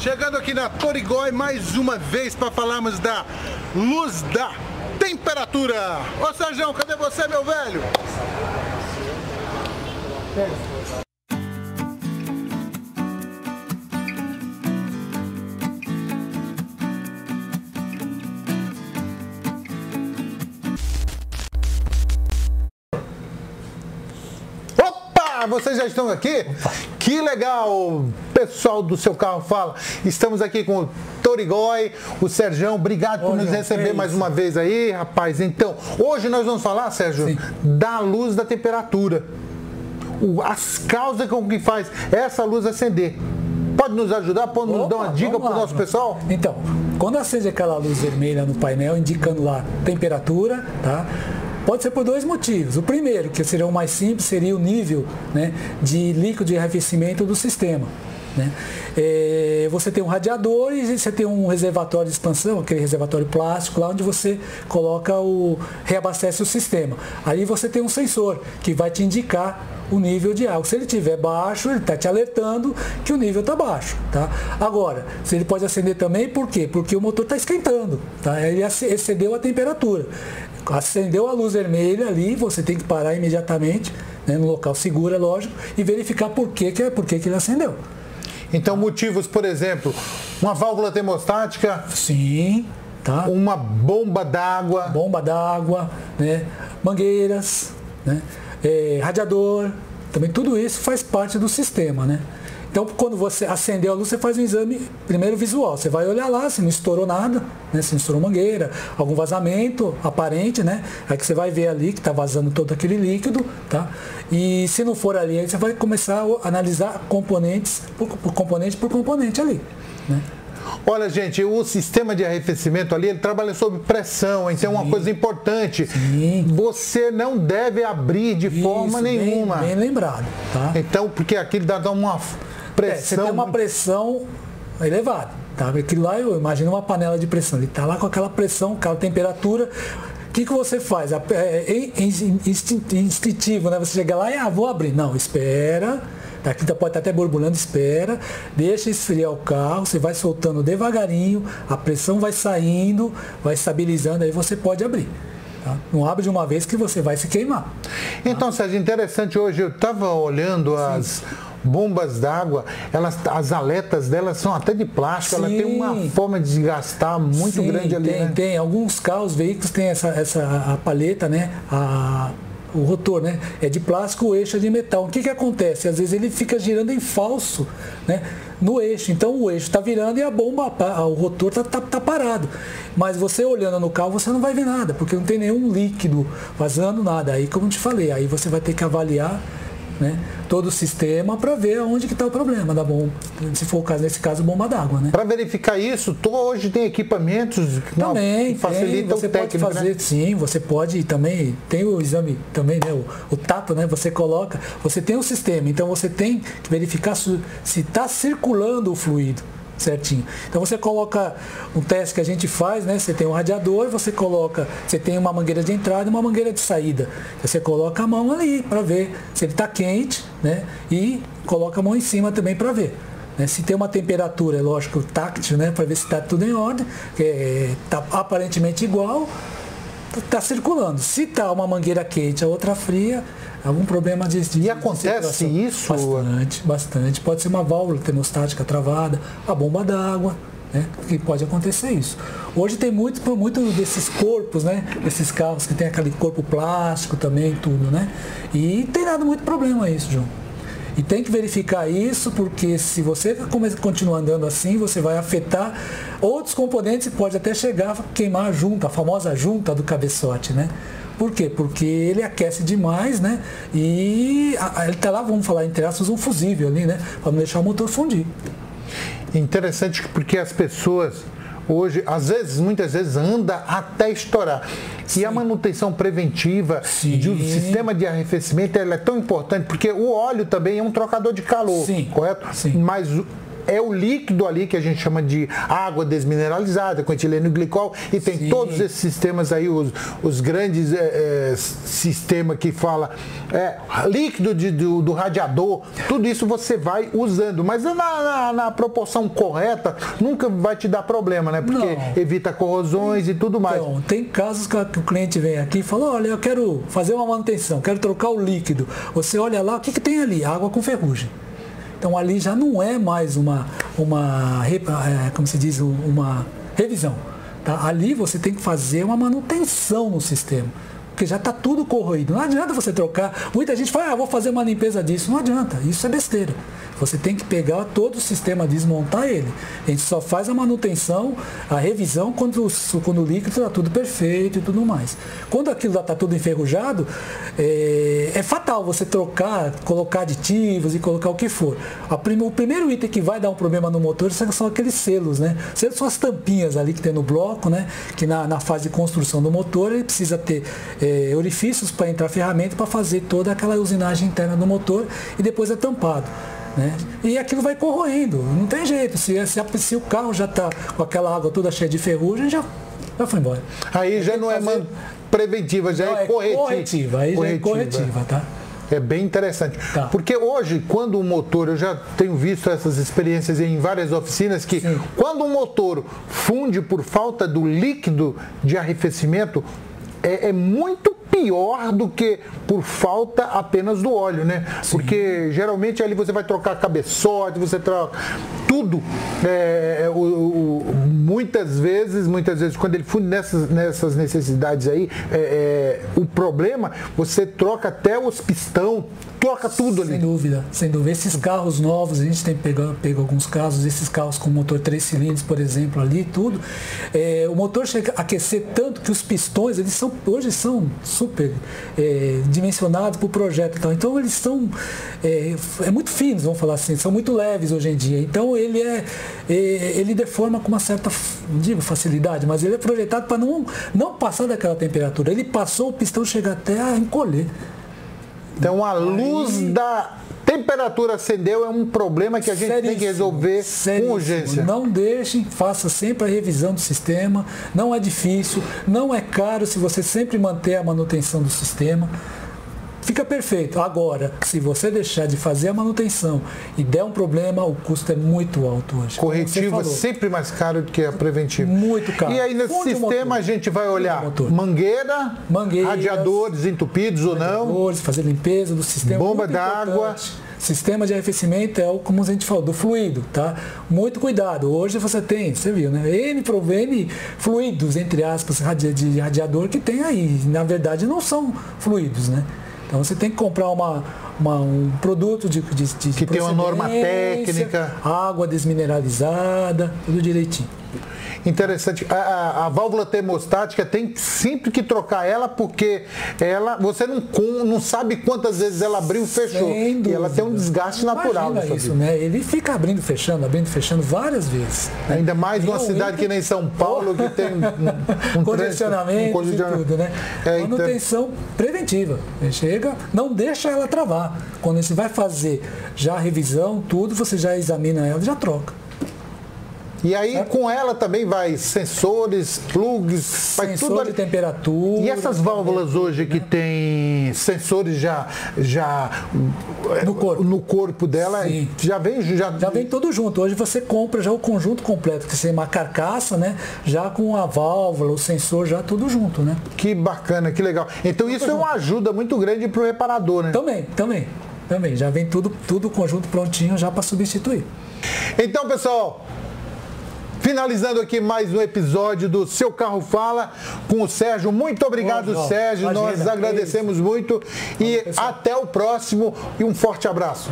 Chegando aqui na Torigói mais uma vez para falarmos da luz da temperatura. Ô Sérgio, cadê você, meu velho? Opa, vocês já estão aqui? Que legal! Pessoal do seu carro fala. Estamos aqui com o Torigói, o Serjão. Obrigado por Ô, nos receber que mais uma vez aí, rapaz. Então, hoje nós vamos falar, Sérgio, Sim. da luz da temperatura. As causas com que faz essa luz acender. Pode nos ajudar? Pode nos dar uma Opa, dica para o nosso pessoal? Então, quando acende aquela luz vermelha no painel, indicando lá temperatura, tá? Pode ser por dois motivos. O primeiro, que seria o mais simples, seria o nível né, de líquido de arrefecimento do sistema. Né? É, você tem um radiador e você tem um reservatório de expansão, aquele reservatório plástico, lá onde você coloca o. reabastece o sistema. Aí você tem um sensor que vai te indicar o nível de água. Se ele estiver baixo, ele está te alertando que o nível está baixo. Tá? Agora, se ele pode acender também, por quê? Porque o motor está esquentando. Tá? Ele excedeu a temperatura. Acendeu a luz vermelha ali, você tem que parar imediatamente, né, no local seguro, é lógico, e verificar por que, que, é- por que, que ele acendeu. Então, motivos, por exemplo, uma válvula termostática, Sim, tá? uma bomba d'água. bomba d'água, né? mangueiras, né? É, radiador, também tudo isso faz parte do sistema, né? Então, quando você acendeu a luz, você faz um exame primeiro visual. Você vai olhar lá se não estourou nada, né? se não estourou mangueira, algum vazamento aparente, né? Aí que você vai ver ali que está vazando todo aquele líquido, tá? E se não for ali, aí você vai começar a analisar componentes por, por componente por componente ali, né? Olha, gente, o sistema de arrefecimento ali, ele trabalha sob pressão, então é uma coisa importante. Sim. Você não deve abrir de forma Isso, bem- nenhuma. Bem, lembrado, tá? Então, porque aquilo dá dá uma É, você pressão. tem uma pressão elevada. Tá? Aquilo lá, eu imagino uma panela de pressão. Ele está lá com aquela pressão, aquela temperatura. O que, que você faz? É, é in- instin- instintivo, né? Você chega lá e ah, vou abrir. Não, espera. Aqui tá- pode estar até borbulhando, espera, deixa esfriar o carro, você vai soltando devagarinho, a pressão vai saindo, vai estabilizando, aí você pode abrir. tá? Não abre de uma vez que você vai se queimar. Então, Sérgio, interessante hoje, eu estava olhando as bombas d'água, elas, as aletas delas são até de plástico, ela tem uma Sim. forma de desgastar muito Sim, grande ali, tem, né? tem. Alguns carros, veículos têm essa, essa a paleta, né? A, o rotor, né? É de plástico, o eixo é de metal. O que, que acontece? Às vezes ele fica girando em falso, né? No eixo. Então o eixo está virando e a bomba, o rotor está tá, tá parado. Mas você olhando no carro, você não vai ver nada, porque não tem nenhum líquido vazando, nada. Aí, como eu te falei, aí você vai ter que avaliar né, todo o sistema para ver onde que está o problema da bomba. Se for o caso, nesse caso, bomba d'água, né? Para verificar isso, tu hoje tem equipamentos que não- Também, facilitam tem, você o técnico, pode fazer, né? sim, você pode também, tem o exame também, né, o, o tato, né, você coloca, você tem o sistema, então você tem que verificar se está circulando o fluido certinho. Então você coloca um teste que a gente faz, né? Você tem um radiador, você coloca, você tem uma mangueira de entrada e uma mangueira de saída. Você coloca a mão ali para ver se ele está quente, né? E coloca a mão em cima também para ver. né? Se tem uma temperatura, é lógico, táctil, né? Para ver se está tudo em ordem, está aparentemente igual, está circulando. Se está uma mangueira quente, a outra fria, algum problema de, de E acontece circulação. isso? Bastante, bastante. Pode ser uma válvula termostática travada, a bomba d'água, né? Que pode acontecer isso. Hoje tem muito, muito desses corpos, né? Desses carros que tem aquele corpo plástico também, tudo, né? E tem dado muito problema isso, João. E tem que verificar isso, porque se você continuar andando assim, você vai afetar outros componentes e pode até chegar a queimar a junta, a famosa junta do cabeçote, né? Por quê? Porque ele aquece demais, né? E ele tá lá, vamos falar entre aspas, um fusível ali, né? Para não deixar o motor fundir. Interessante porque as pessoas hoje, às vezes, muitas vezes, anda até estourar. E a manutenção preventiva Sim. de um sistema de arrefecimento ela é tão importante, porque o óleo também é um trocador de calor, Sim. correto? Sim. Mas é o líquido ali que a gente chama de água desmineralizada, com etileno e glicol, e tem Sim. todos esses sistemas aí, os, os grandes é, é, sistemas que fala é, líquido de, do, do, radiador, tudo isso você vai usando, mas na, na, na, proporção correta nunca vai te dar problema, né? Porque Não. evita corrosões e tudo mais. Então, tem casos que o cliente vem aqui e fala, olha, eu quero fazer uma manutenção, quero trocar o líquido. Você olha lá, o que, que tem ali? Água com ferrugem. Então ali já não é mais uma, uma é, como se diz, uma revisão. Tá? Ali você tem que fazer uma manutenção no sistema porque já está tudo corroído. Não adianta você trocar. Muita gente fala, ah, vou fazer uma limpeza disso. Não adianta, isso é besteira. Você tem que pegar todo o sistema, desmontar ele. A gente só faz a manutenção, a revisão quando, quando o líquido está tudo perfeito e tudo mais. Quando aquilo está tudo enferrujado, é, é, fatal você trocar, colocar aditivos e colocar o que for. Prim, o primeiro item que vai dar um problema no motor são aqueles selos, né? Selos são as tampinhas ali que tem no bloco, né? Que na, na fase de construção do motor ele precisa ter é, orifícios para entrar ferramenta para fazer toda aquela usinagem interna do motor e depois é tampado. Né? E aquilo vai corroendo, não tem jeito. Se, se, se o carro já está com aquela água toda cheia de ferrugem, já, já foi embora. Aí já não é fazer... é preventiva, já não, é, é corretiva. corretiva. Aí corretiva. já é corretiva, tá? É bem interessante. Tá. Porque hoje, quando o motor, eu já tenho visto essas experiências em várias oficinas, que Sim. quando o motor funde por falta do líquido de arrefecimento, é, é muito pior do que por falta apenas do óleo, né? Sim. Porque geralmente ali você vai trocar cabeçote, você troca tudo. É, é, o, o, muitas vezes, muitas vezes, quando ele funde nessas, nessas necessidades aí, é, é, o problema, você troca até os pistão, troca tudo ali. Sem dúvida, sem dúvida. Esses carros novos, a gente tem pegado, pego alguns casos, esses carros com motor 3 cilindros, por exemplo, ali, tudo. É, o motor chega a aquecer tanto que os pistões, eles são, hoje são super é, dimensionados para o projeto. Então, então eles são é, é, muito finos, vamos falar assim, são muito leves hoje em dia. Então ele é, é ele deforma com uma certa, não digo facilidade, mas ele é projetado para não, não passar daquela temperatura. Ele passou, o pistão chega até a encolher. Então a luz Aí... da temperatura acendeu é um problema que a gente seríssimo, tem que resolver seríssimo. com urgência. Não deixe, faça sempre a revisão do sistema. Não é difícil, não é caro se você sempre manter a manutenção do sistema fica perfeito. Agora, se você deixar de fazer a manutenção e der um problema, o custo é muito alto hoje. Corretivo é sempre mais caro do que a preventiva. Muito caro. E aí nesse Funde sistema a gente vai olhar mangueira, radiadores entupidos ou não. fazer limpeza do sistema. Bomba d'água. Sistema de arrefecimento é o, como a gente falou, do fluido, tá? Muito cuidado. Hoje você tem, você viu, né? N, N fluidos, entre aspas, de radiador que tem aí. Na verdade não são fluidos, né? Então você tem que comprar uma, uma um produto de, de, de que tem uma norma técnica, água desmineralizada, tudo direitinho. Interessante. A, a, a, válvula termostática tem sempre que trocar ela porque ela você não, não sabe quantas vezes ela abriu e fechou. E ela tem um desgaste natural. isso, né? Ele fica abrindo, fechando, abrindo, fechando várias vezes. Né? Ainda mais numa cidade que nem São Paulo que tem um, um condicionamento um condicionamento. tudo, né? É, então Manutenção então... preventiva. Chega, não deixa ela travar. Quando você vai fazer já a revisão, tudo, você já examina ela e já troca. E aí certo? com ela também vai sensores, plugs, vai Sensor tudo de temperatura. E essas válvulas hoje que tem sensores já já no corpo, no corpo dela, Sim. já vem já... já vem tudo junto. Hoje você compra já o conjunto completo, que seja uma carcaça, né? Já com a válvula, o sensor já tudo junto, né? Que bacana, que legal. Então tudo isso junto. é uma ajuda muito grande para o reparador, né? Também, também. Também, já vem tudo, tudo conjunto prontinho já para substituir. Então, pessoal, Finalizando aqui mais um episódio do Seu Carro Fala com o Sérgio. Muito obrigado, Sérgio. Imagina, Nós agradecemos muito. E até o próximo e um forte abraço.